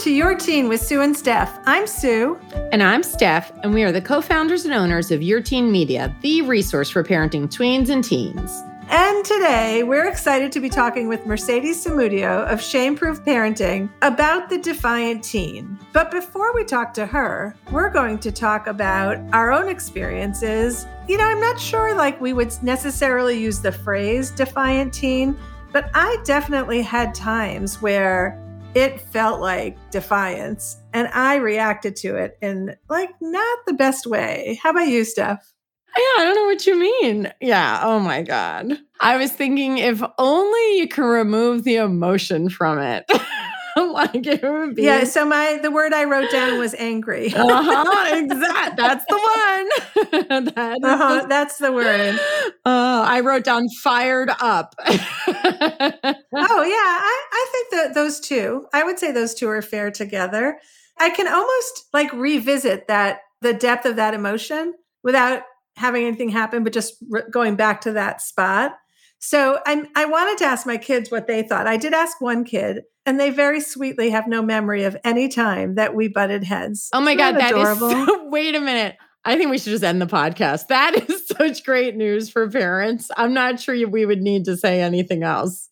to Your Teen with Sue and Steph. I'm Sue. And I'm Steph, and we are the co founders and owners of Your Teen Media, the resource for parenting tweens and teens. And today we're excited to be talking with Mercedes Samudio of Shame Proof Parenting about the defiant teen. But before we talk to her, we're going to talk about our own experiences. You know, I'm not sure like we would necessarily use the phrase defiant teen, but I definitely had times where it felt like defiance and I reacted to it in like not the best way. How about you, Steph? Yeah, I don't know what you mean. Yeah. Oh my God. I was thinking if only you can remove the emotion from it. like it would be. Yeah. So my the word I wrote down was angry. uh-huh. Exact. That's the one. that uh-huh, the, that's the word. Uh, I wrote down fired up. oh yeah, I, I think that those two. I would say those two are fair together. I can almost like revisit that the depth of that emotion without having anything happen, but just re- going back to that spot. So I, I wanted to ask my kids what they thought. I did ask one kid, and they very sweetly have no memory of any time that we butted heads. Oh my Isn't God, that, that is so, wait a minute. I think we should just end the podcast. That is such great news for parents. I'm not sure we would need to say anything else,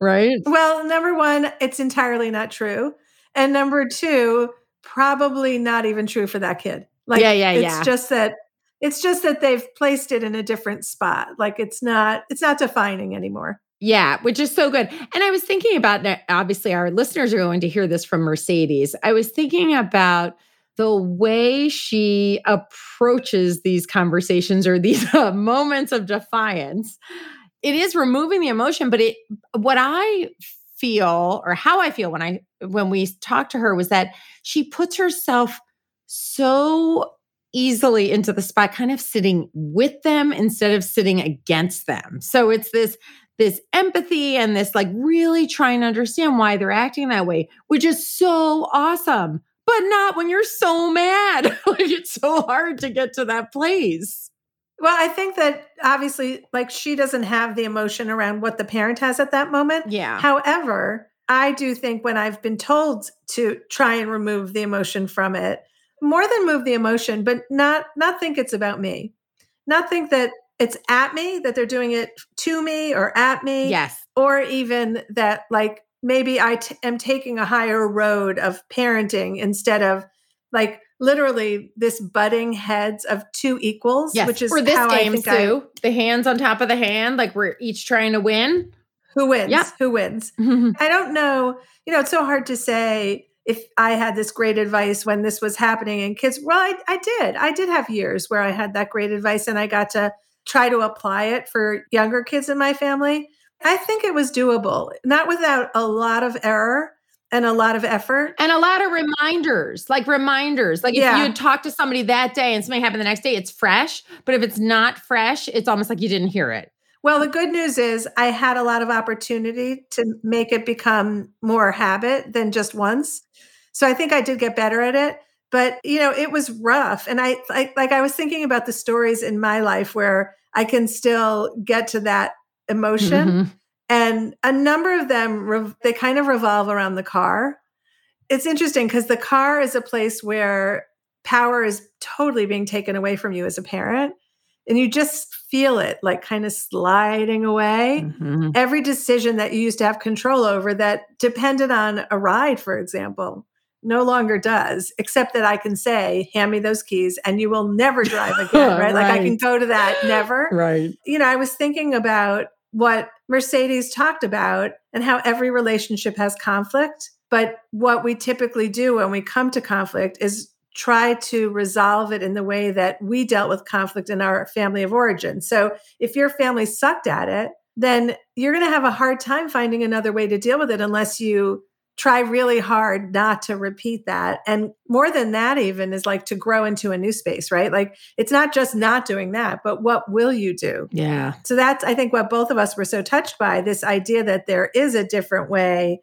right? Well, number one, it's entirely not true. And number two, probably not even true for that kid. Like, yeah, yeah, it's yeah. just that it's just that they've placed it in a different spot. Like it's not it's not defining anymore. Yeah, which is so good. And I was thinking about that. obviously our listeners are going to hear this from Mercedes. I was thinking about the way she approaches these conversations or these uh, moments of defiance. It is removing the emotion, but it what I feel or how I feel when I when we talk to her was that she puts herself so easily into the spot, kind of sitting with them instead of sitting against them. So it's this this empathy and this like really trying to understand why they're acting that way, which is so awesome. But not when you're so mad. like it's so hard to get to that place. Well, I think that obviously, like, she doesn't have the emotion around what the parent has at that moment. Yeah. However, I do think when I've been told to try and remove the emotion from it, more than move the emotion, but not not think it's about me. Not think that it's at me, that they're doing it to me or at me. Yes. Or even that like maybe I t- am taking a higher road of parenting instead of like literally this butting heads of two equals, yes. which is for this how game, I think Sue. I, the hands on top of the hand, like we're each trying to win. Who wins? Yeah. Who wins? I don't know. You know, it's so hard to say if I had this great advice when this was happening and kids, well, I, I did. I did have years where I had that great advice and I got to try to apply it for younger kids in my family. I think it was doable, not without a lot of error and a lot of effort. And a lot of reminders, like reminders. Like if yeah. you had talked to somebody that day and something happened the next day, it's fresh. But if it's not fresh, it's almost like you didn't hear it. Well, the good news is I had a lot of opportunity to make it become more habit than just once. So I think I did get better at it. But you know, it was rough. And I like like I was thinking about the stories in my life where I can still get to that emotion. Mm-hmm. And a number of them they kind of revolve around the car. It's interesting because the car is a place where power is totally being taken away from you as a parent and you just feel it like kind of sliding away. Mm-hmm. Every decision that you used to have control over that depended on a ride, for example, no longer does, except that I can say, hand me those keys and you will never drive again, right? right? Like I can go to that never. Right. You know, I was thinking about what Mercedes talked about and how every relationship has conflict. But what we typically do when we come to conflict is try to resolve it in the way that we dealt with conflict in our family of origin. So if your family sucked at it, then you're going to have a hard time finding another way to deal with it unless you try really hard not to repeat that. And more than that, even is like to grow into a new space, right? Like it's not just not doing that, but what will you do? Yeah. So that's, I think, what both of us were so touched by this idea that there is a different way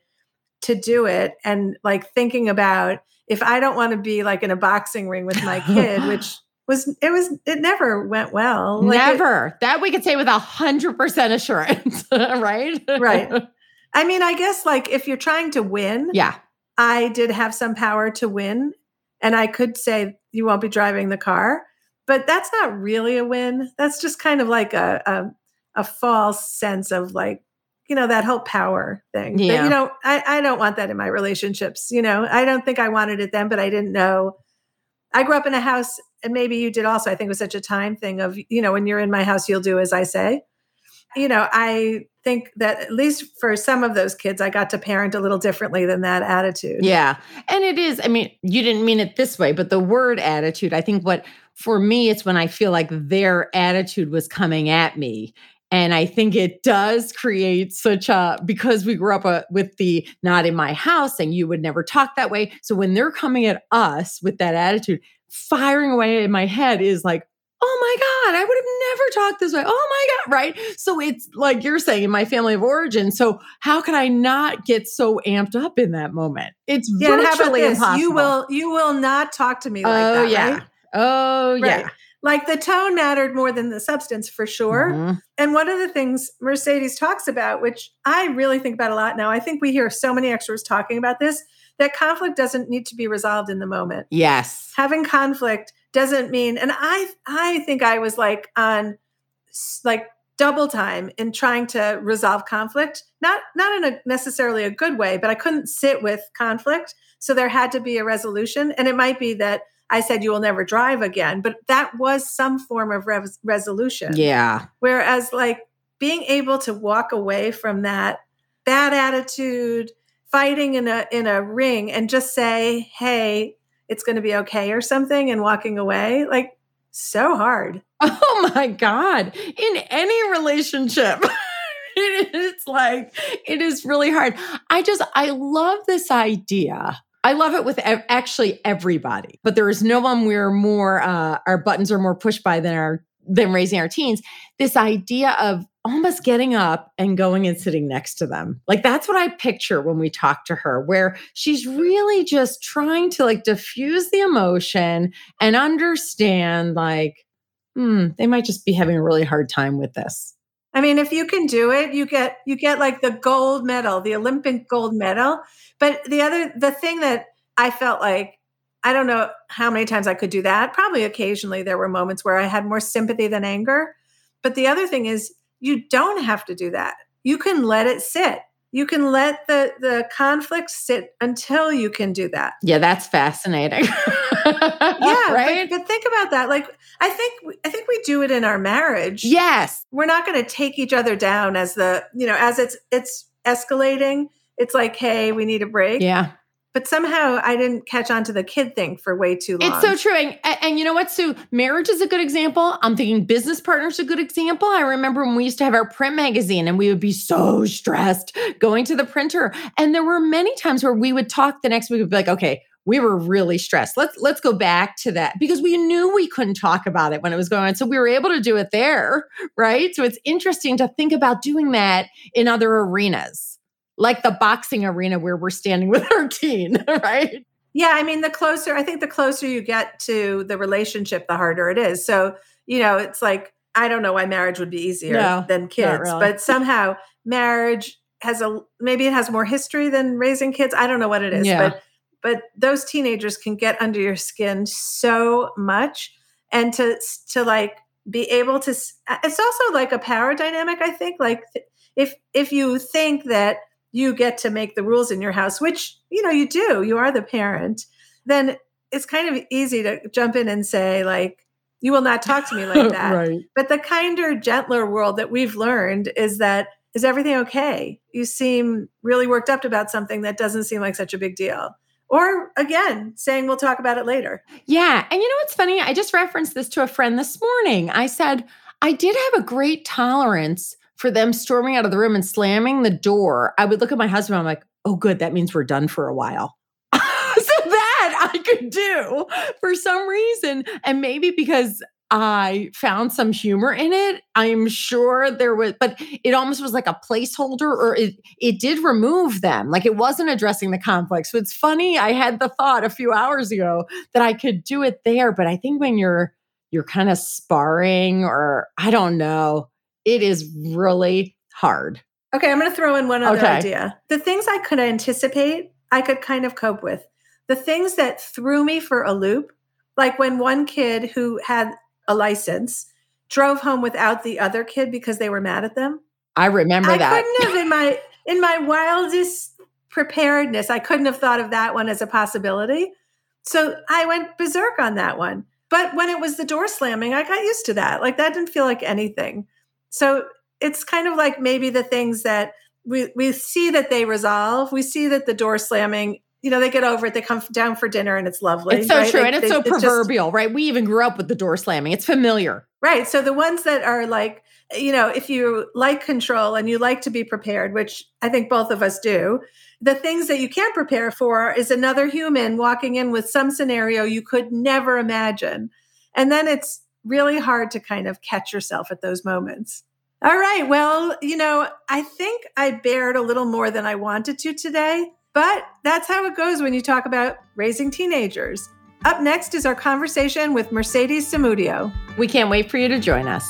to do it. And like thinking about if I don't want to be like in a boxing ring with my kid, which was it was it never went well. Like never. It, that we could say with a hundred percent assurance, right? right. I mean, I guess like if you're trying to win, yeah. I did have some power to win. And I could say, you won't be driving the car. But that's not really a win. That's just kind of like a, a, a false sense of like, you know, that whole power thing. But, Yeah. you know, I, I don't want that in my relationships. You know, I don't think I wanted it then, but I didn't know. I grew up in a house, and maybe you did also. I think it was such a time thing of, you know, when you're in my house, you'll do as I say. You know, I think that at least for some of those kids, I got to parent a little differently than that attitude. Yeah. And it is, I mean, you didn't mean it this way, but the word attitude, I think what for me, it's when I feel like their attitude was coming at me. And I think it does create such a, because we grew up uh, with the not in my house and you would never talk that way. So when they're coming at us with that attitude, firing away in my head is like, oh my God, I would have never talked this way. Oh my God. Right. So it's like you're saying in my family of origin. So how can I not get so amped up in that moment? It's Yeah, and how about virtually impossible. You will you will not talk to me like oh, that. yeah. right? Oh, Right. yeah. Like the tone mattered more than the substance for sure. Mhm. And one of the things Mercedes talks about, which I really think about a lot now, I think we hear so many experts talking about this, that conflict doesn't need to be resolved in the moment. Yes. Having conflict doesn't mean, and I I think I was like on like double time in trying to resolve conflict. Not not in a necessarily a good way, but I couldn't sit with conflict. So there had to be a resolution. And it might be that I said you will never drive again, but that was some form of res- resolution. Yeah. Whereas, like, being able to walk away from that bad attitude, fighting in a in a ring, and just say, "Hey, it's going to be okay" or something, and walking away, like, so hard. Oh my God. In any relationship. it is like, it is really hard. I just, I love this idea. I love it with ev- actually everybody, but there is no one we're more, uh, our buttons are more pushed by than our, than raising our teens. This idea of almost getting up and going and sitting next to them. Like that's what I picture when we talk to her, where she's really just trying to like diffuse the emotion and understand like, hmm, they might just be having a really hard time with this. I mean, if you can do it, you get you get like the gold medal, the Olympic gold medal. But the other the thing that I felt like I don't know how many times I could do that. Probably occasionally there were moments where I had more sympathy than anger. But the other thing is you don't have to do that. You can let it sit. You can let the the conflict sit until you can do that. Yeah, that's fascinating. Yeah, right? but, but think about that. Like I think I think we do it in our marriage. yes. we're not going to take each other down as the you know as it's it's escalating it's like hey we need a break Yeah. But somehow i didn't catch on to the kid thing for way too long It's so true. And, and you know what, Sue? Marriage is a good example. I'm thinking business partners a good example. I remember when we used to have our print magazine and we would be so stressed going to the printer. And there were many times where we would talk the next week, we'd be like, okay, we were really stressed. Let's let's go back to that because we knew we couldn't talk about it when it was going on. So we were able to do it there, right? So it's interesting to think about doing that in other arenas, like the boxing arena where we're standing with our teen, right? yeah i mean the closer i think the closer you get to the relationship the harder it is so you know it's like i don't know why marriage would be easier No, than kids really. but somehow marriage has a maybe it has more history than raising kids i don't know what it is Yeah. but but those teenagers can get under your skin so much and to to like be able to it's also like a power dynamic i think like if if you think that you get to make the rules in your house which you know you do you are the parent then it's kind of easy to jump in and say like you will not talk to me like that right. but the kinder gentler world that we've learned is that is everything okay you seem really worked up about something that doesn't seem like such a big deal or again saying we'll talk about it later Yeah. And you know what's funny? I just referenced this to a friend this morning. I said, I did have a great tolerance for them storming out of the room and slamming the door. I would look at my husband, I'm like, oh, good. That means we're done for a while. so that I could do for some reason. And maybe because I found some humor in it. I'm sure there was, but it almost was like a placeholder or it, it did remove them. Like it wasn't addressing the conflict. So it's funny. I had the thought a few hours ago that I could do it there. But I think when you're, you're kind of sparring or I don't know, it is really hard. okay i'm going to throw in one other Okay. idea the things i could anticipate I could kind of cope with. The things that threw me for a loop, like when one kid who had a license drove home without the other kid because they were mad at them. I remember I that. I couldn't have in my in my wildest preparedness, I couldn't have thought of that one as a possibility. So I went berserk on that one. But when it was the door slamming, I got used to that. Like that didn't feel like anything. So it's kind of like maybe the things that we we see that they resolve. We see that the door slamming, you know, they get over it. They come down for dinner, and it's lovely. It's so right? true, and it's they- so just- proverbial, right? We even grew up with the door slamming. It's familiar. Right. So the ones that are like, you know, if you like control and you like to be prepared, which I think both of us do, the things that you can't prepare for is another human walking in with some scenario you could never imagine. And then it's really hard to kind of catch yourself at those moments. All right. Well, you know, I think I bared a little more than I wanted to today, but that's how it goes when you talk about raising teenagers. Up next is our conversation with Mercedes Samudio. We can't wait for you to join us.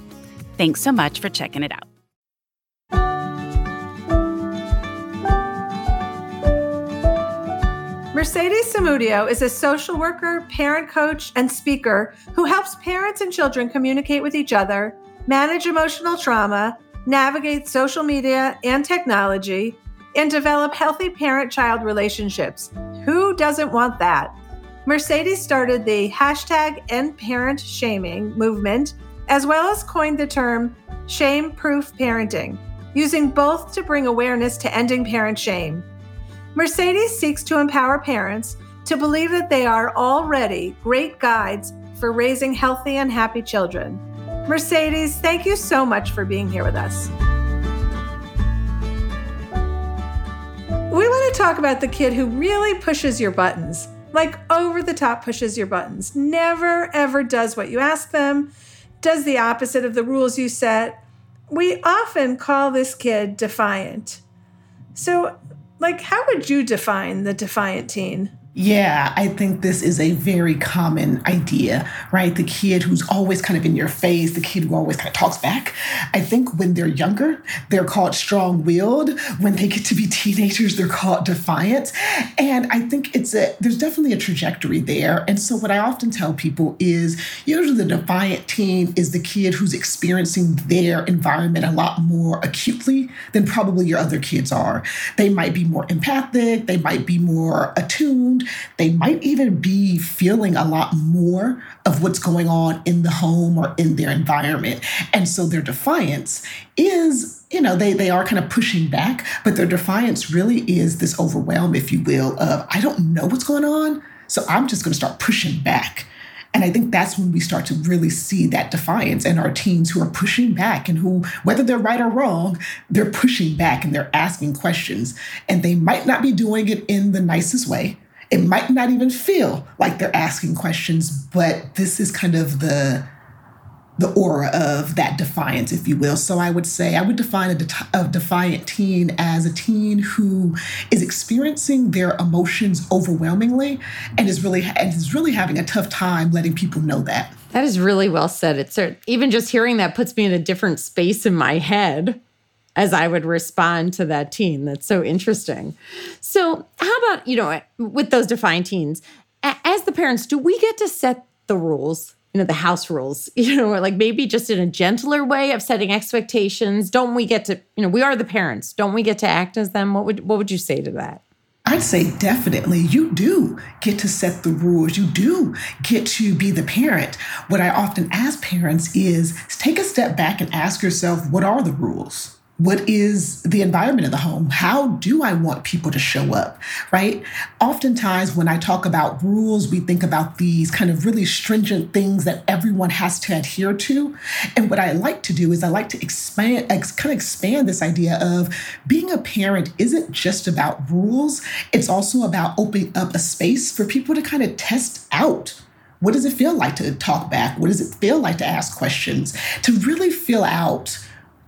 Thanks so much for checking it out. Mercedes Samudio is a social worker, parent coach, and speaker who helps parents and children communicate with each other, manage emotional trauma, navigate social media and technology, and develop healthy parent child relationships. Who doesn't want that? Mercedes started the hashtag End Parent Shaming movement, as well as coined the term shame proof parenting, using both to bring awareness to ending parent shame. Mercedes seeks to empower parents to believe that they are already great guides for raising healthy and happy children. Mercedes, thank you so much for being here with us. We want to talk about the kid who really pushes your buttons, like over the top pushes your buttons, never ever does what you ask them, does the opposite of the rules you set. We often call this kid defiant. So, like, how would you define the defiant teen? Yeah, I think this is a very common idea, right? The kid who's always kind of in your face, the kid who always kind of talks back. I think when they're younger, they're called strong willed. When they get to be teenagers, they're called defiant. And I think it's a, there's definitely a trajectory there. And so what I often tell people is usually the defiant teen is the kid who's experiencing their environment a lot more acutely than probably your other kids are. They might be more empathic, they might be more attuned they might even be feeling a lot more of what's going on in the home or in their environment. And so their defiance is, you know, they, they are kind of pushing back, but their defiance really is this overwhelm, if you will, of I don't know what's going on. So I'm just going to start pushing back. And I think that's when we start to really see that defiance in our teens who are pushing back and who, whether they're right or wrong, they're pushing back and they're asking questions. And they might not be doing it in the nicest way. It might not even feel like they're asking questions, but this is kind of the the aura of that defiance, if you will. So I would say I would define a, de- a defiant teen as a teen who is experiencing their emotions overwhelmingly and is really and is really having a tough time letting people know that. That is really well said. It's even just hearing that puts me in a different space in my head. As I would respond to that teen. That's so interesting. So, how about, you know, with those defined teens, as the parents, do we get to set the rules? You know, the house rules, you know, or like maybe just in a gentler way of setting expectations. Don't we get to, you know, we are the parents. Don't we get to act as them? What would what would you say to that? I'd say definitely you do get to set the rules. You do get to be the parent. What I often ask parents is take a step back and ask yourself, what are the rules? What is the environment of the home? How do I want people to show up? Right? Oftentimes, when I talk about rules, we think about these kind of really stringent things that everyone has to adhere to. And what I like to do is I like to expand, ex, kind of expand this idea of being a parent isn't just about rules, it's also about opening up a space for people to kind of test out what does it feel like to talk back? What does it feel like to ask questions? To really feel out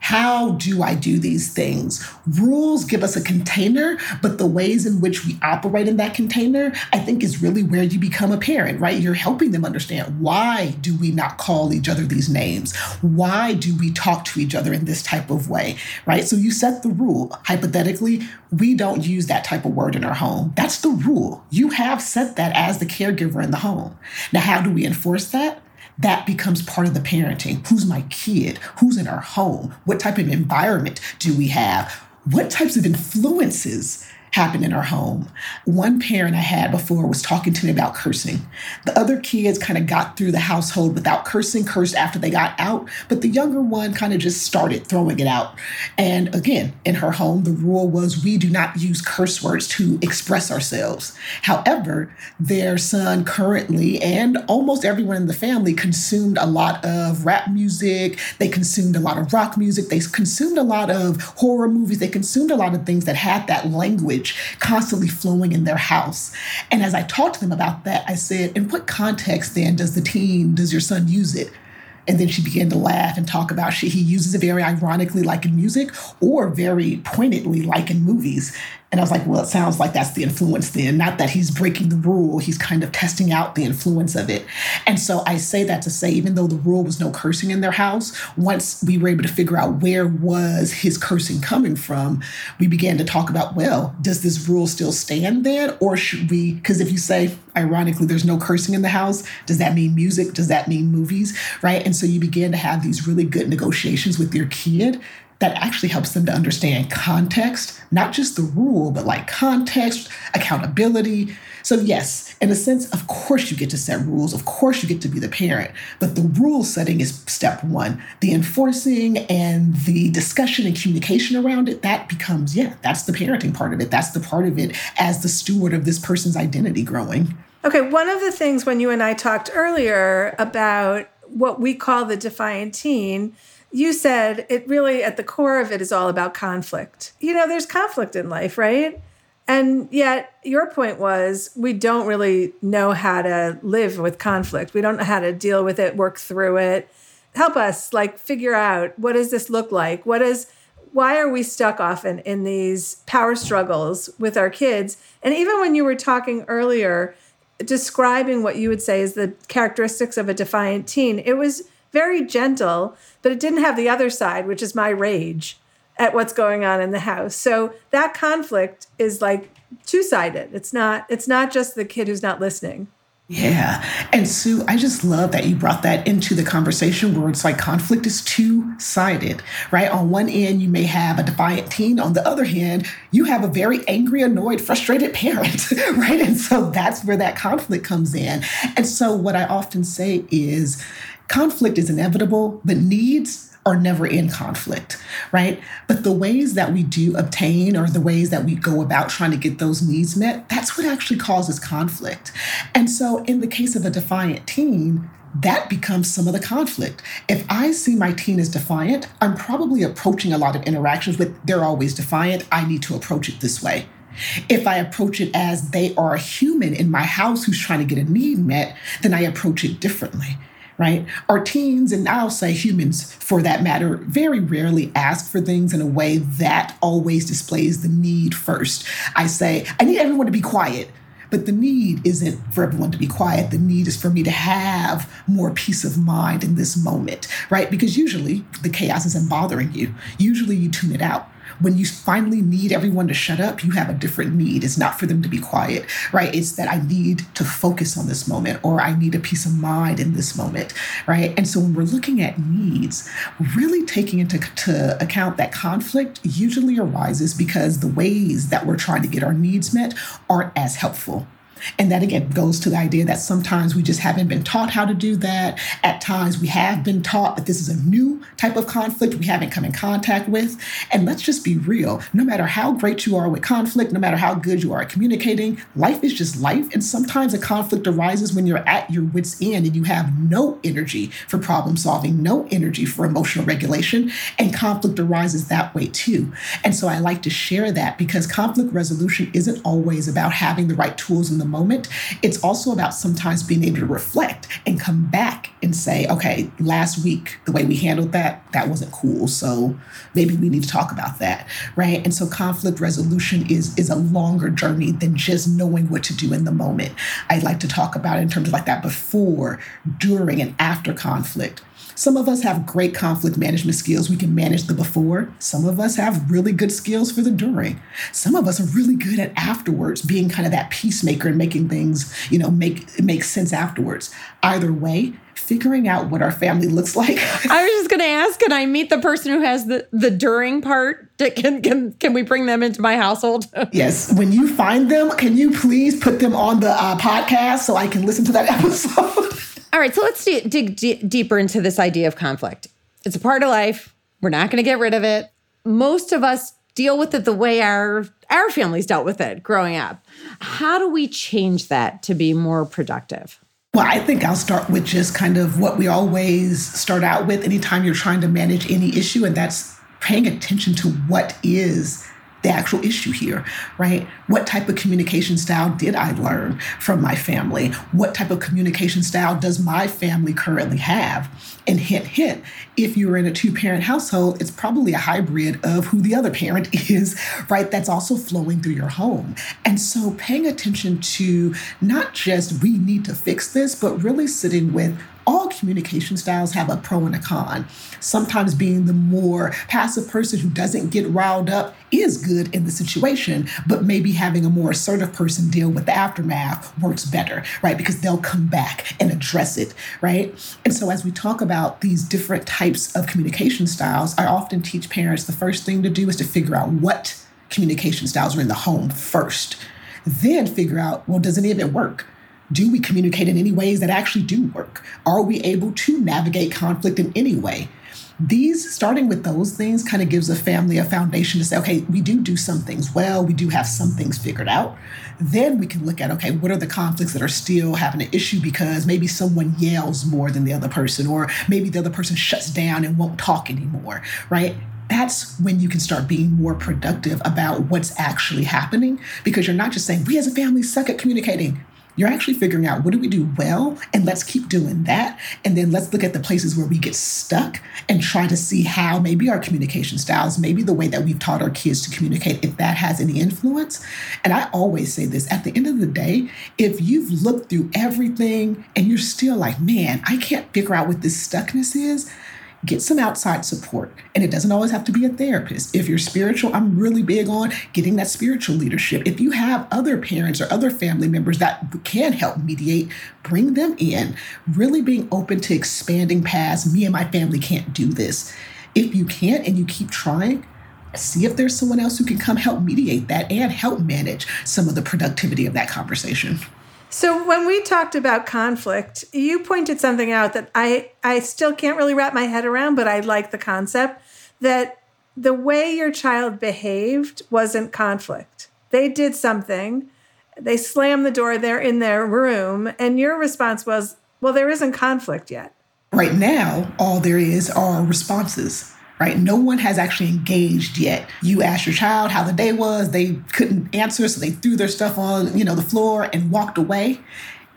how do I do these things? Rules give us a container, but the ways in which we operate in that container, I think, is really where you become a parent, right? You're helping them understand why do we not call each other these names? Why do we talk to each other in this type of way, right? So you set the rule. Hypothetically, we don't use that type of word in our home. That's the rule. You have set that as the caregiver in the home. Now, how do we enforce that? That becomes part of the parenting. Who's my kid? Who's in our home? What type of environment do we have? What types of influences happen in our home. One parent I had before was talking to me about cursing. The other kids kind of got through the household without cursing, cursed after they got out, but the younger one kind of just started throwing it out. And again, in her home, the rule was we do not use curse words to express ourselves. However, their son currently and almost everyone in the family consumed a lot of rap music, they consumed a lot of rock music, they consumed a lot of horror movies, they consumed a lot of things that had that language constantly flowing in their house. And as I talked to them about that, I said, in what context then does the teen, does your son use it? And then she began to laugh and talk about she, he uses it very ironically, like in music, or very pointedly, like in movies. And I was like, well, it sounds like that's the influence then. Not that he's breaking the rule, he's kind of testing out the influence of it. And so I say that to say, even though the rule was no cursing in their house, once we were able to figure out where was his cursing coming from, we began to talk about, well, does this rule still stand then? Or should we, because if you say, ironically, there's no cursing in the house, does that mean music? Does that mean movies? Right. And so you begin to have these really good negotiations with your kid that actually helps them to understand context, not just the rule, but like context, accountability. So, yes, in a sense, of course, you get to set rules. Of course, you get to be the parent. But the rule setting is step one. The enforcing and the discussion and communication around it, that becomes, yeah, that's the parenting part of it. That's the part of it as the steward of this person's identity growing. Okay, one of the things when you and I talked earlier about what we call the defiant teen you said it really at the core of it is all about conflict. You know, there's conflict in life, right? And yet, your point was we don't really know how to live with conflict. We don't know how to deal with it, work through it. Help us, like, figure out what does this look like? What is, why are we stuck often in these power struggles with our kids? And even when you were talking earlier, describing what you would say is the characteristics of a defiant teen, it was very gentle, but it didn't have the other side, which is my rage at what's going on in the house. So that conflict is like two-sided. It's not it's not just the kid who's not listening. Yeah. And Sue, I just love that you brought that into the conversation where it's like conflict is two sided, right? On one end, you may have a defiant teen. On the other hand, you have a very angry, annoyed, frustrated parent, right? And so that's where that conflict comes in. And so what I often say is, conflict is inevitable, but needs are never in conflict, right? But the ways that we do obtain or the ways that we go about trying to get those needs met, that's what actually causes conflict. And so, in the case of a defiant teen, that becomes some of the conflict. If I see my teen as defiant, I'm probably approaching a lot of interactions with they're always defiant. I need to approach it this way. If I approach it as they are a human in my house who's trying to get a need met, then I approach it differently right? Our teens, and I'll say humans for that matter, very rarely ask for things in a way that always displays the need first. I say, I need everyone to be quiet. But the need isn't for everyone to be quiet. The need is for me to have more peace of mind in this moment, right? Because usually the chaos isn't bothering you. Usually you tune it out when you finally need everyone to shut up, you have a different need. It's not for them to be quiet, right? It's that I need to focus on this moment or I need a peace of mind in this moment, right? And so when we're looking at needs, really taking into account that conflict usually arises because the ways that we're trying to get our needs met aren't as helpful. And that again goes to the idea that sometimes we just haven't been taught how to do that. At times we have been taught that this is a new type of conflict we haven't come in contact with. And let's just be real no matter how great you are with conflict, no matter how good you are at communicating, life is just life. And sometimes a conflict arises when you're at your wits' end and you have no energy for problem solving, no energy for emotional regulation. And conflict arises that way too. And so I like to share that because conflict resolution isn't always about having the right tools in the moment, it's also about sometimes being able to reflect and come back and say, okay, last week, the way we handled that, that wasn't cool. So maybe we need to talk about that. Right. And so conflict resolution is, is a longer journey than just knowing what to do in the moment. I'd like to talk about it in terms of like that before, during, and after conflict. Some of us have great conflict management skills. We can manage the before. Some of us have really good skills for the during. Some of us are really good at afterwards, being kind of that peacemaker and making things, you know, make make sense afterwards. Either way, figuring out what our family looks like. I was just going to ask, can I meet the person who has the the during part? Can can can we bring them into my household? yes. When you find them, can you please put them on the uh, podcast so I can listen to that episode? All right, so let's dig, dig d- deeper into this idea of conflict. It's a part of life. We're not going to get rid of it. Most of us deal with it the way our our families dealt with it growing up. How do we change that to be more productive? Well, I think I'll start with just kind of what we always start out with anytime you're trying to manage any issue, and that's paying attention to what is the actual issue here, right? What type of communication style did I learn from my family? What type of communication style does my family currently have? And hint, hint, if you're in a two parent household, it's probably a hybrid of who the other parent is, right? That's also flowing through your home. And so paying attention to not just we need to fix this, but really sitting with all communication styles have a pro and a con. Sometimes being the more passive person who doesn't get riled up is good in the situation, but maybe having a more assertive person deal with the aftermath works better, right? Because they'll come back and address it, right? And so as we talk about these different types of communication styles, I often teach parents the first thing to do is to figure out what communication styles are in the home first. Then figure out, well, does any of it work? Do we communicate in any ways that actually do work? Are we able to navigate conflict in any way? These, starting with those things, kind of gives a family a foundation to say, okay, we do do some things well, we do have some things figured out. Then we can look at, okay, what are the conflicts that are still having an issue because maybe someone yells more than the other person, or maybe the other person shuts down and won't talk anymore, right? that's when you can start being more productive about what's actually happening because you're not just saying we as a family suck at communicating you're actually figuring out what do we do well? And let's keep doing that. And then let's look at the places where we get stuck and try to see how maybe our communication styles maybe the way that we've taught our kids to communicate if that has any influence. And i always say this at the end of the day if you've looked through everything and you're still like man i can't figure out what this stuckness is get some outside support. And it doesn't always have to be a therapist. If you're spiritual, I'm really big on getting that spiritual leadership. If you have other parents or other family members that can help mediate, bring them in. Really being open to expanding past me and my family can't do this. If you can't and you keep trying, see if there's someone else who can come help mediate that and help manage some of the productivity of that conversation. So when we talked about conflict, you pointed something out that I I still can't really wrap my head around, but I like the concept that the way your child behaved wasn't conflict. They did something, they slammed the door, they're in their room, and your response was, "Well, there isn't conflict yet." Right now, all there is are responses right? No one has actually engaged yet. You asked your child how the day was, they couldn't answer, so they threw their stuff on, you know, the floor and walked away.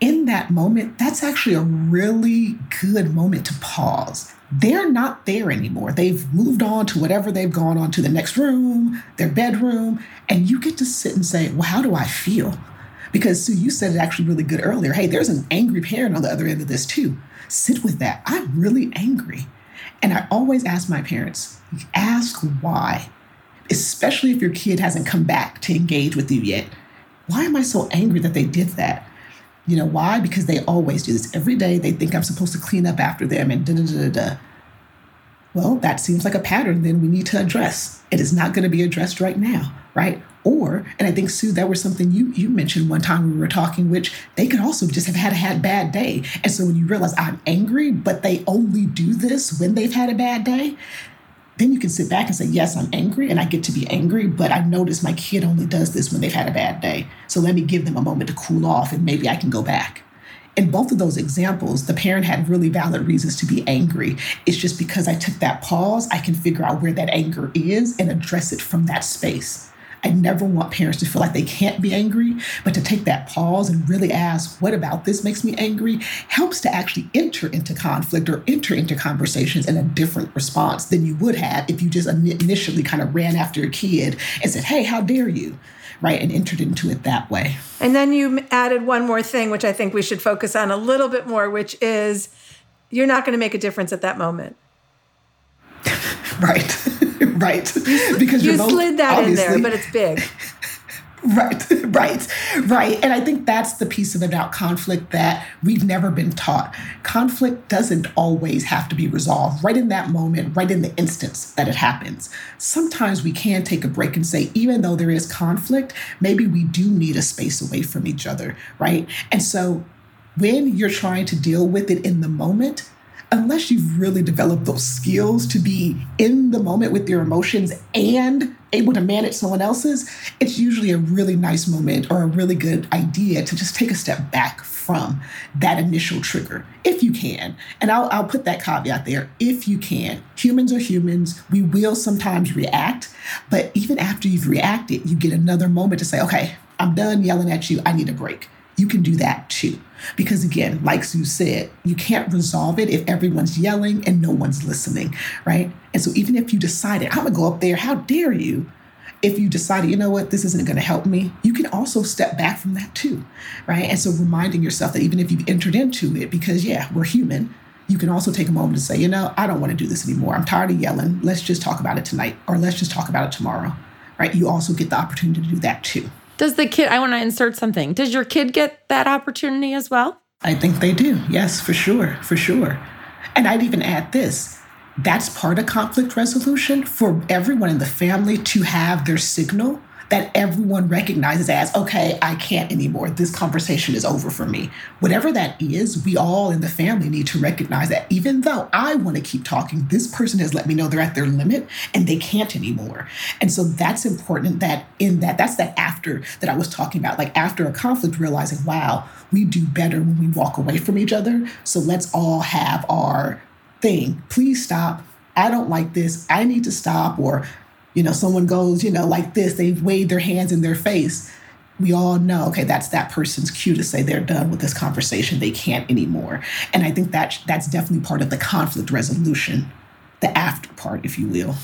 In that moment, that's actually a really good moment to pause. They're not there anymore. They've moved on to whatever they've gone on to the next room, their bedroom, and you get to sit and say, Well, how do I feel? Because Sue, you said it actually really good earlier. Hey, there's an angry parent on the other end of this too. Sit with that. I'm really angry. And I always ask my parents, ask why, especially if your kid hasn't come back to engage with you yet. Why am I so angry that they did that? You know why? Because they always do this every day. They think I'm supposed to clean up after them and da da da da. Well, that seems like a pattern then we need to address. It is not going to be addressed right now, right? Or, and I think Sue, that was something you you mentioned one time we were talking, which they could also just have had a had bad day. And so when you realize I'm angry, but they only do this when they've had a bad day, then you can sit back and say, Yes, I'm angry and I get to be angry, but I notice my kid only does this when they've had a bad day. So let me give them a moment to cool off and maybe I can go back. In both of those examples, the parent had really valid reasons to be angry. It's just because I took that pause, I can figure out where that anger is and address it from that space. I never want parents to feel like they can't be angry, but to take that pause and really ask, what about this makes me angry, helps to actually enter into conflict or enter into conversations in a different response than you would have if you just initially kind of ran after a kid and said, hey, how dare you? Right, and entered into it that way. And then you added one more thing, which I think we should focus on a little bit more, which is you're not going to make a difference at that moment. right. right? Because you slid that in there, but it's big. right, right, right. And I think that's the piece of about conflict that we've never been taught. Conflict doesn't always have to be resolved right in that moment, right in the instance that it happens. Sometimes we can take a break and say, even though there is conflict, maybe we do need a space away from each other, right? And so when you're trying to deal with it in the moment, unless you've really developed those skills to be in the moment with your emotions and able to manage someone else's, it's usually a really nice moment or a really good idea to just take a step back from that initial trigger, if you can. And I'll, I'll put that caveat there if you can. Humans are humans. We will sometimes react, but even after you've reacted, you get another moment to say, okay, I'm done yelling at you. I need a break. You can do that too. Because again, like Sue said, you can't resolve it if everyone's yelling and no one's listening, right? And so even if you decided, I'm gonna go up there, how dare you? If you decided, you know what, this isn't gonna help me, you can also step back from that too, right? And so reminding yourself that even if you've entered into it, because yeah, we're human, you can also take a moment to say, you know, I don't wanna do this anymore. I'm tired of yelling. Let's just talk about it tonight, or let's just talk about it tomorrow, right? You also get the opportunity to do that too. Does the kid, I want to insert something. Does your kid get that opportunity as well? I think they do. Yes, for sure. For sure. And I'd even add this that's part of conflict resolution for everyone in the family to have their signal that everyone recognizes as, okay, I can't anymore. This conversation is over for me. Whatever that is, we all in the family need to recognize that even though I want to keep talking, this person has let me know they're at their limit and they can't anymore. And so that's important that in that, that's that after that I was talking about, like after a conflict, realizing, wow, we do better when we walk away from each other. So let's all have our thing. Please stop. I don't like this. I need to stop. Or you know, someone goes, you know, like this, they've waved their hands in their face. We all know, okay, that's that person's cue to say they're done with this conversation. They can't anymore. And I think that that's definitely part of the conflict resolution, the after part, if you will.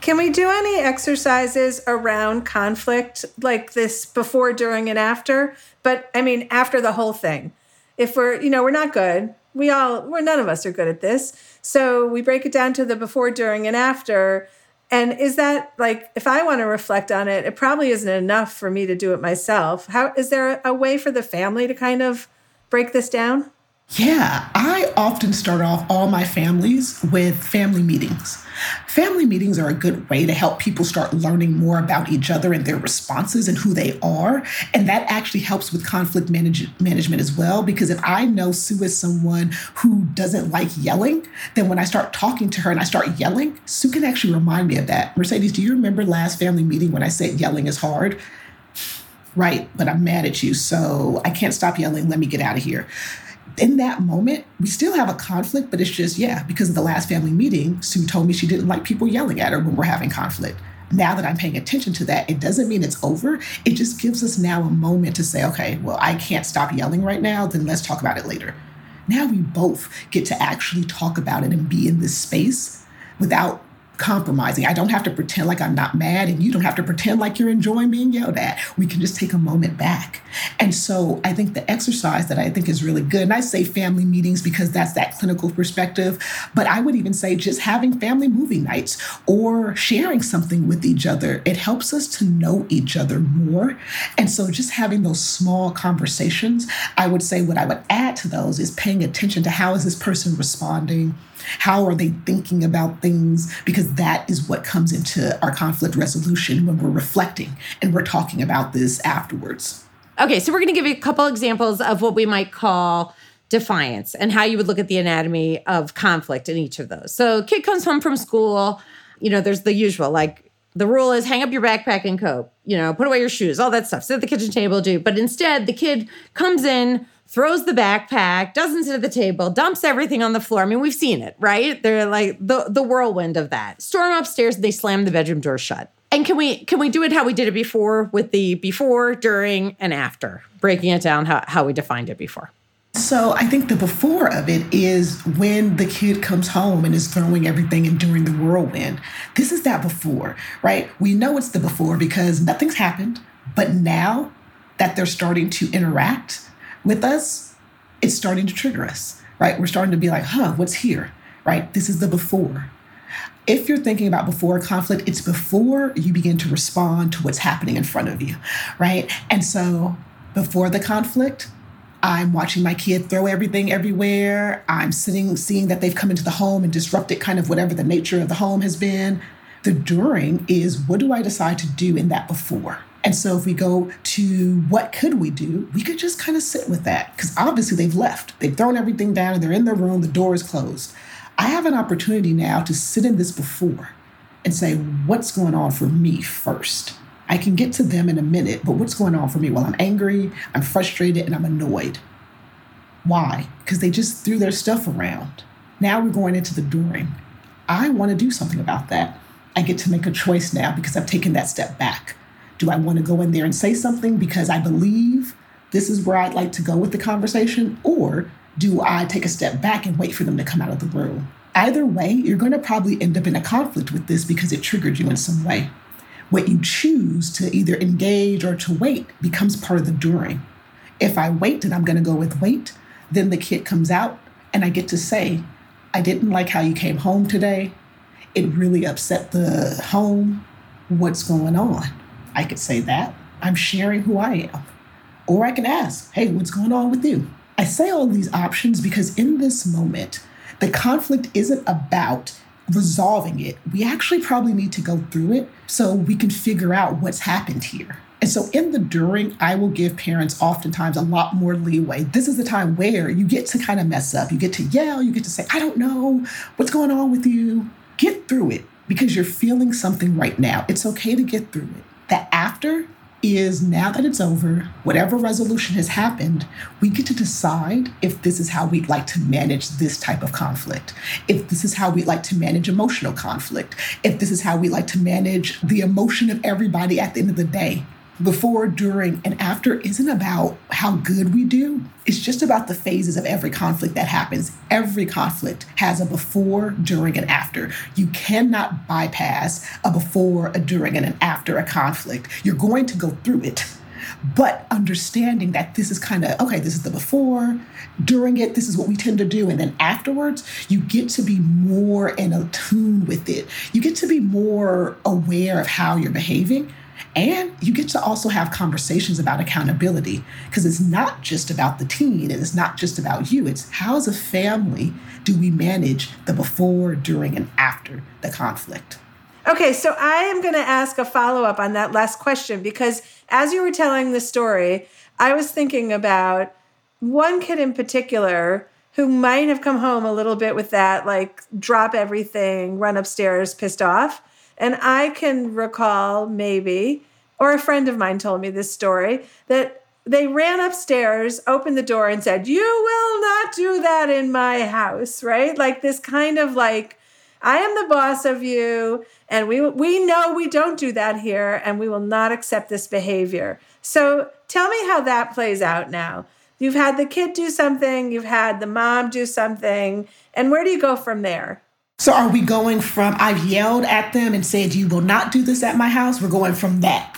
Can we do any exercises around conflict like this before, during, and after? But I mean, after the whole thing. If we're, you know, we're not good. We all, we're none of us are good at this. So we break it down to the before, during, and after and is that like if I want to reflect on it, it probably isn't enough for me to do it myself. How is there a way for the family to kind of break this down? Yeah, I often start off all my families with family meetings. Family meetings are a good way to help people start learning more about each other and their responses and who they are. And that actually helps with conflict manage- management as well. Because if I know Sue is someone who doesn't like yelling, then when I start talking to her and I start yelling, Sue can actually remind me of that. Mercedes, do you remember last family meeting when I said yelling is hard? Right, but I'm mad at you, so I can't stop yelling. Let me get out of here in that moment, we still have a conflict, but it's just, yeah, because of the last family meeting, Sue told me she didn't like people yelling at her when we're having conflict. Now that I'm paying attention to that, it doesn't mean it's over. It just gives us now a moment to say, okay, well, I can't stop yelling right now, then let's talk about it later. Now we both get to actually talk about it and be in this space without compromising. I don't have to pretend like I'm not mad, and you don't have to pretend like you're enjoying being yelled at. We can just take a moment back. And so I think the exercise that I think is really good, and I say family meetings because that's that clinical perspective, but I would even say just having family movie nights or sharing something with each other. It helps us to know each other more. And so just having those small conversations, I would say what I would add to those is paying attention to how is this person responding? How are they thinking about things? Because that is what comes into our conflict resolution when we're reflecting and we're talking about this afterwards. Okay, so we're going to give you a couple examples of what we might call defiance and how you would look at the anatomy of conflict in each of those. So, kid comes home from school, you know, there's the usual like the rule is hang up your backpack and coat, you know, put away your shoes, all that stuff. Sit at the kitchen table, do. But instead, the kid comes in, throws the backpack, doesn't sit at the table, dumps everything on the floor. I mean, we've seen it, right? They're like the the whirlwind of that. Storm upstairs, they slam the bedroom door shut. And can we can we do it how we did it before with the before, during, and after, breaking it down how, how we defined it before? So I think the before of it is when the kid comes home and is throwing everything and during the whirlwind. This is that before, right? We know it's the before because nothing's happened, but now that they're starting to interact, with us, it's starting to trigger us, right? We're starting to be like, huh, what's here, right? This is the before. If you're thinking about before conflict, it's before you begin to respond to what's happening in front of you, right? And so before the conflict, I'm watching my kid throw everything everywhere. I'm sitting, seeing that they've come into the home and disrupted kind of whatever the nature of the home has been. The during is what do I decide to do in that before? And so if we go to what could we do, we could just kind of sit with that because obviously they've left. They've thrown everything down and they're in their room, the door is closed. I have an opportunity now to sit in this before and say, what's going on for me first? I can get to them in a minute, but what's going on for me? Well, I'm angry, I'm frustrated, and I'm annoyed. Why? Because they just threw their stuff around. Now we're going into the during. I want to do something about that. I get to make a choice now because I've taken that step back. Do I want to go in there and say something because I believe this is where I'd like to go with the conversation? Or do I take a step back and wait for them to come out of the room? Either way, you're going to probably end up in a conflict with this because it triggered you in some way. What you choose to either engage or to wait becomes part of the during. If I wait and I'm going to go with wait, then the kid comes out and I get to say, I didn't like how you came home today. It really upset the home. What's going on? I could say that. I'm sharing who I am. Or I can ask, hey, what's going on with you? I say all these options because in this moment, the conflict isn't about resolving it. We actually probably need to go through it so we can figure out what's happened here. And so in the during, I will give parents oftentimes a lot more leeway. This is the time where you get to kind of mess up. You get to yell, you get to say, I don't know what's going on with you. Get through it because you're feeling something right now. It's okay to get through it. The after is now that it's over, whatever resolution has happened, we get to decide if this is how we'd like to manage this type of conflict, if this is how we'd like to manage emotional conflict, if this is how we like to manage the emotion of everybody at the end of the day before, during, and after isn't about how good we do. It's just about the phases of every conflict that happens. Every conflict has a before, during, and after. You cannot bypass a before, a during, and an after a conflict. You're going to go through it. But understanding that this is kind of okay, this is the before, during it, this is what we tend to do. And then afterwards, you get to be more in tune with it. You get to be more aware of how you're behaving and you get to also have conversations about accountability because it's not just about the teen and it's not just about you. It's how, as a family, do we manage the before, during, and after the conflict? Okay, so I am going to ask a follow up on that last question because as you were telling the story, I was thinking about one kid in particular who might have come home a little bit with that, like drop everything, run upstairs, pissed off. And I can recall maybe, or a friend of mine told me this story, that they ran upstairs, opened the door, and said, You will not do that in my house, right? Like this kind of like, I am the boss of you, and we we know we don't do that here, and we will not accept this behavior. So tell me how that plays out now. You've had the kid do something, you've had the mom do something, and where do you go from there? So are we going from I've yelled at them and said you will not do this at my house? We're going from that.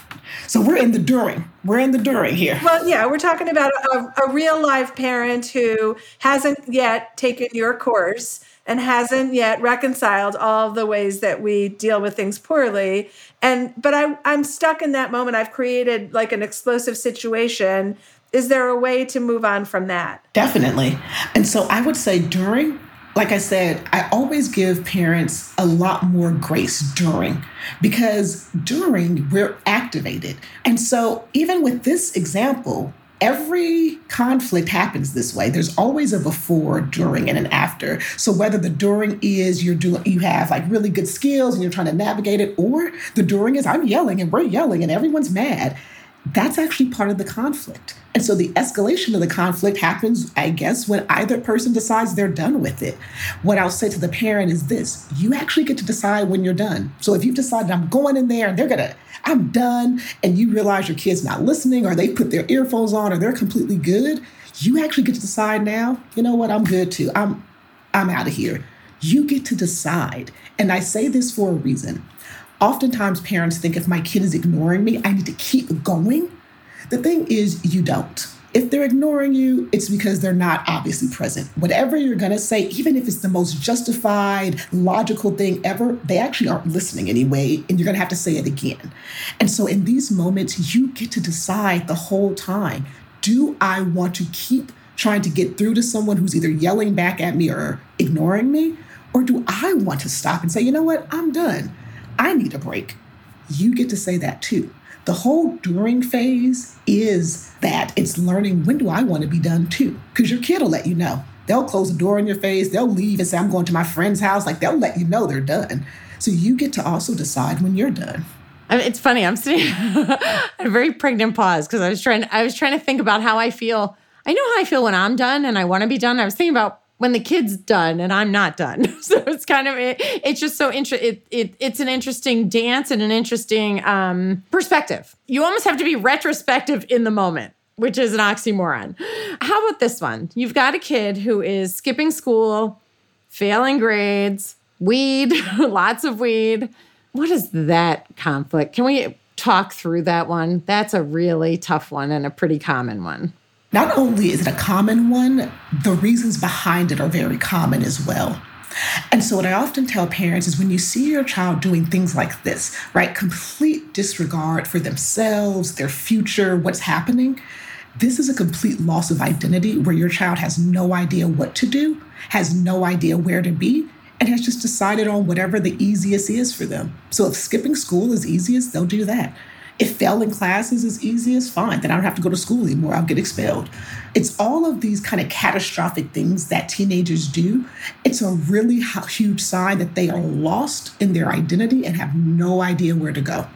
So we're in the during. We're in the during here. Well, yeah, we're talking about a, a real life parent who hasn't yet taken your course and hasn't yet reconciled all the ways that we deal with things poorly and but I, i'm stuck in that moment i've created like an explosive situation is there a way to move on from that definitely and so i would say during like i said i always give parents a lot more grace during because during we're activated and so even with this example every conflict happens this way. There's always a before, during, and an after. So whether the during is you're doing you have like really good skills and you're trying to navigate it, or the during is I'm yelling and we're yelling and everyone's mad that's actually part of the conflict. And so the escalation of the conflict happens, I guess, when either person decides they're done with it. What I'll say to the parent is this you actually get to decide when you're done. So if you've decided I'm going in there and they're gonna, I'm done, and you realize your kid's not listening or they put their earphones on or they're completely good, you actually get to decide now, you know what, I'm good too. I'm I'm out of here. You get to decide. And I say this for a reason. Oftentimes, parents think if my kid is ignoring me, I need to keep going. The thing is, you don't. If they're ignoring you, it's because they're not obviously present. Whatever you're going to say, even if it's the most justified, logical thing ever, they actually aren't listening anyway, and you're going to have to say it again. And so, in these moments, you get to decide the whole time do I want to keep trying to get through to someone who's either yelling back at me or ignoring me? Or do I want to stop and say, you know what, I'm done? I need a break. You get to say that too. The whole during phase is that it's learning when do I want to be done too? Because your kid will let you know. They'll close the door in your face, they'll leave and say, I'm going to my friend's house. Like they'll let you know they're done. So you get to also decide when you're done. I mean, it's funny. I'm sitting at a very pregnant pause because I was trying. I was trying to think about how I feel. I know how I feel when I'm done and I want to be done. I was thinking about when the kid's done and I'm not done. So it's kind of it, it's just so interesting. It, it, it's an interesting dance and an interesting um, perspective. You almost have to be retrospective in the moment, which is an oxymoron. How about this one? You've got a kid who is skipping school, failing grades, weed, lots of weed. What is that conflict? Can we talk through that one? That's a really tough one and a pretty common one. Not only is it a common one, the reasons behind it are very common as well. And so, what I often tell parents is when you see your child doing things like this, right, complete disregard for themselves, their future, what's happening, this is a complete loss of identity where your child has no idea what to do, has no idea where to be, and has just decided on whatever the easiest is for them. So, if skipping school is easiest, they'll do that. If failing classes is easy as fine, then I don't have to go to school anymore. I'll get expelled. It's all of these kind of catastrophic things that teenagers do. It's a really huge sign that they are lost in their identity and have no idea where to go.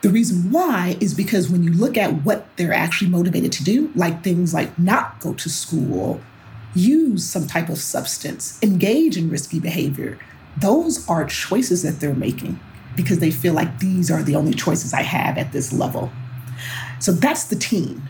The reason why is because when you look at what they're actually motivated to do, like things like not go to school, use some type of substance, engage in risky behavior, those are choices that they're making because they feel like these are the only choices I have at this level. So that's the teen.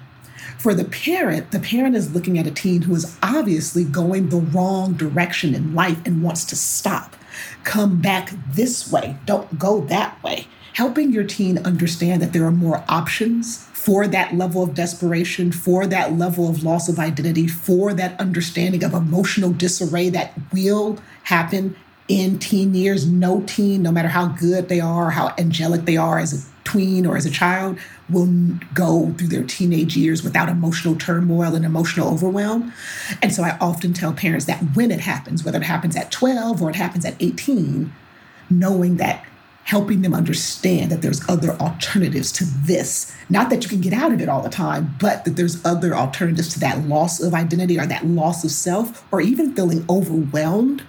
For the parent, the parent is looking at a teen who is obviously going the wrong direction in life and wants to stop. Come back this way, don't go that way. Helping your teen understand that there are more options for that level of desperation, for that level of loss of identity, for that understanding of emotional disarray that will happen in teen years, no teen, no matter how good they are, how angelic they are as a tween or as a child, will go through their teenage years without emotional turmoil and emotional overwhelm. And so I often tell parents that when it happens, whether it happens at 12 or it happens at 18, knowing that helping them understand that there's other alternatives to this. Not that you can get out of it all the time, but that there's other alternatives to that loss of identity or that loss of self, or even feeling overwhelmed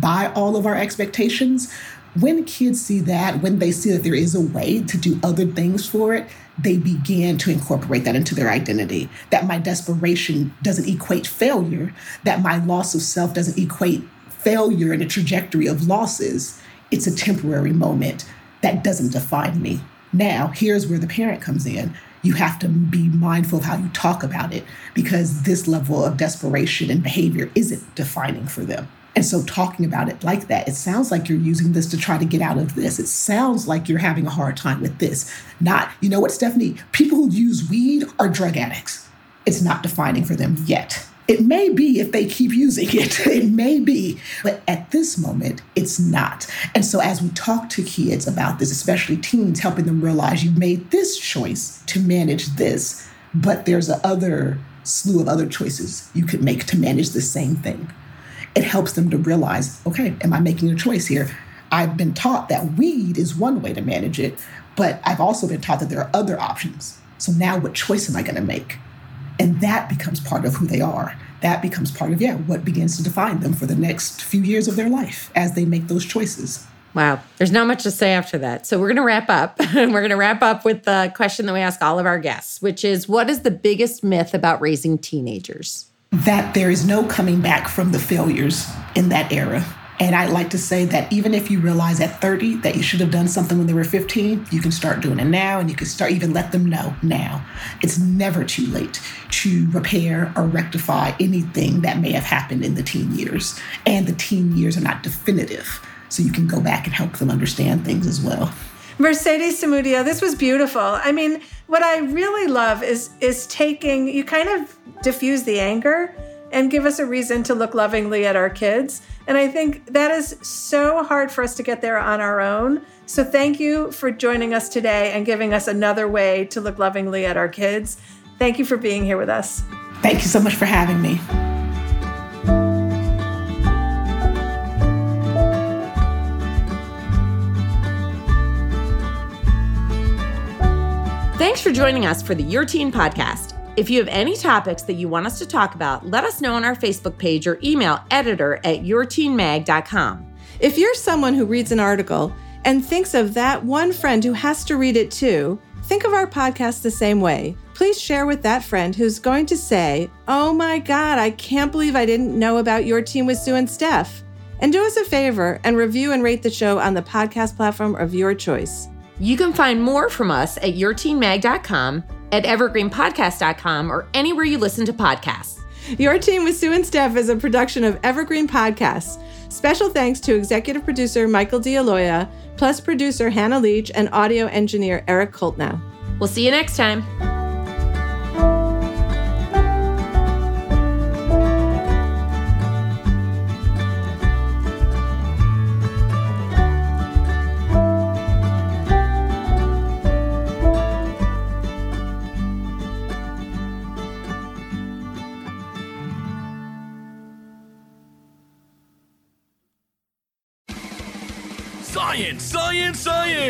by all of our expectations, when kids see that, when they see that there is a way to do other things for it, they begin to incorporate that into their identity. That my desperation doesn't equate failure, that my loss of self doesn't equate failure in a trajectory of losses. It's a temporary moment that doesn't define me. Now, here's where the parent comes in. You have to be mindful of how you talk about it because this level of desperation and behavior isn't defining for them And so, talking about it like that, it sounds like you're using this to try to get out of this. It sounds like you're having a hard time with this. Not, you know what, Stephanie? People who use weed are drug addicts. It's not defining for them yet. It may be if they keep using it, it may be, but at this moment, it's not. And so, as we talk to kids about this, especially teens, helping them realize you've made this choice to manage this, but there's a other slew of other choices you could make to manage the same thing. It helps them to realize, okay, am I making a choice here? I've been taught that weed is one way to manage it, but I've also been taught that there are other options. So now what choice am I going to make? And that becomes part of who they are. That becomes part of, yeah, what begins to define them for the next few years of their life as they make those choices. Wow. There's not much to say after that. So we're going to wrap up. And we're going to wrap up with the question that we ask all of our guests, which is what is the biggest myth about raising teenagers? That there is no coming back from the failures in that era. And I'd like to say that even if you realize at 30 that you should have done something when they were 15, you can start doing it now and you can start even let them know now. It's never too late to repair or rectify anything that may have happened in the teen years. And the teen years are not definitive. So you can go back and help them understand things as well. Mercedes Samudio, this was beautiful. I mean, what I really love is is taking you kind of diffuse the anger and give us a reason to look lovingly at our kids. And I think that is so hard for us to get there on our own. So thank you for joining us today and giving us another way to look lovingly at our kids. Thank you for being here with us. Thank you so much for having me. Thanks for joining us for the Your Teen podcast. If you have any topics that you want us to talk about, let us know on our Facebook page or email editor at yourteenmag.com. If you're someone who reads an article and thinks of that one friend who has to read it too, think of our podcast the same way. Please share with that friend who's going to say, Oh my God, I can't believe I didn't know about your Teen with Sue and Steph. And do us a favor and review and rate the show on the podcast platform of your choice. You can find more from us at yourteenmag.com at evergreenpodcast.com or anywhere you listen to podcasts. Your Teen with Sue and Steph is a production of Evergreen Podcasts. Special thanks to executive producer Michael DeAloia, plus producer Hannah Leach, and audio engineer Eric Koltnow. We'll see you next time.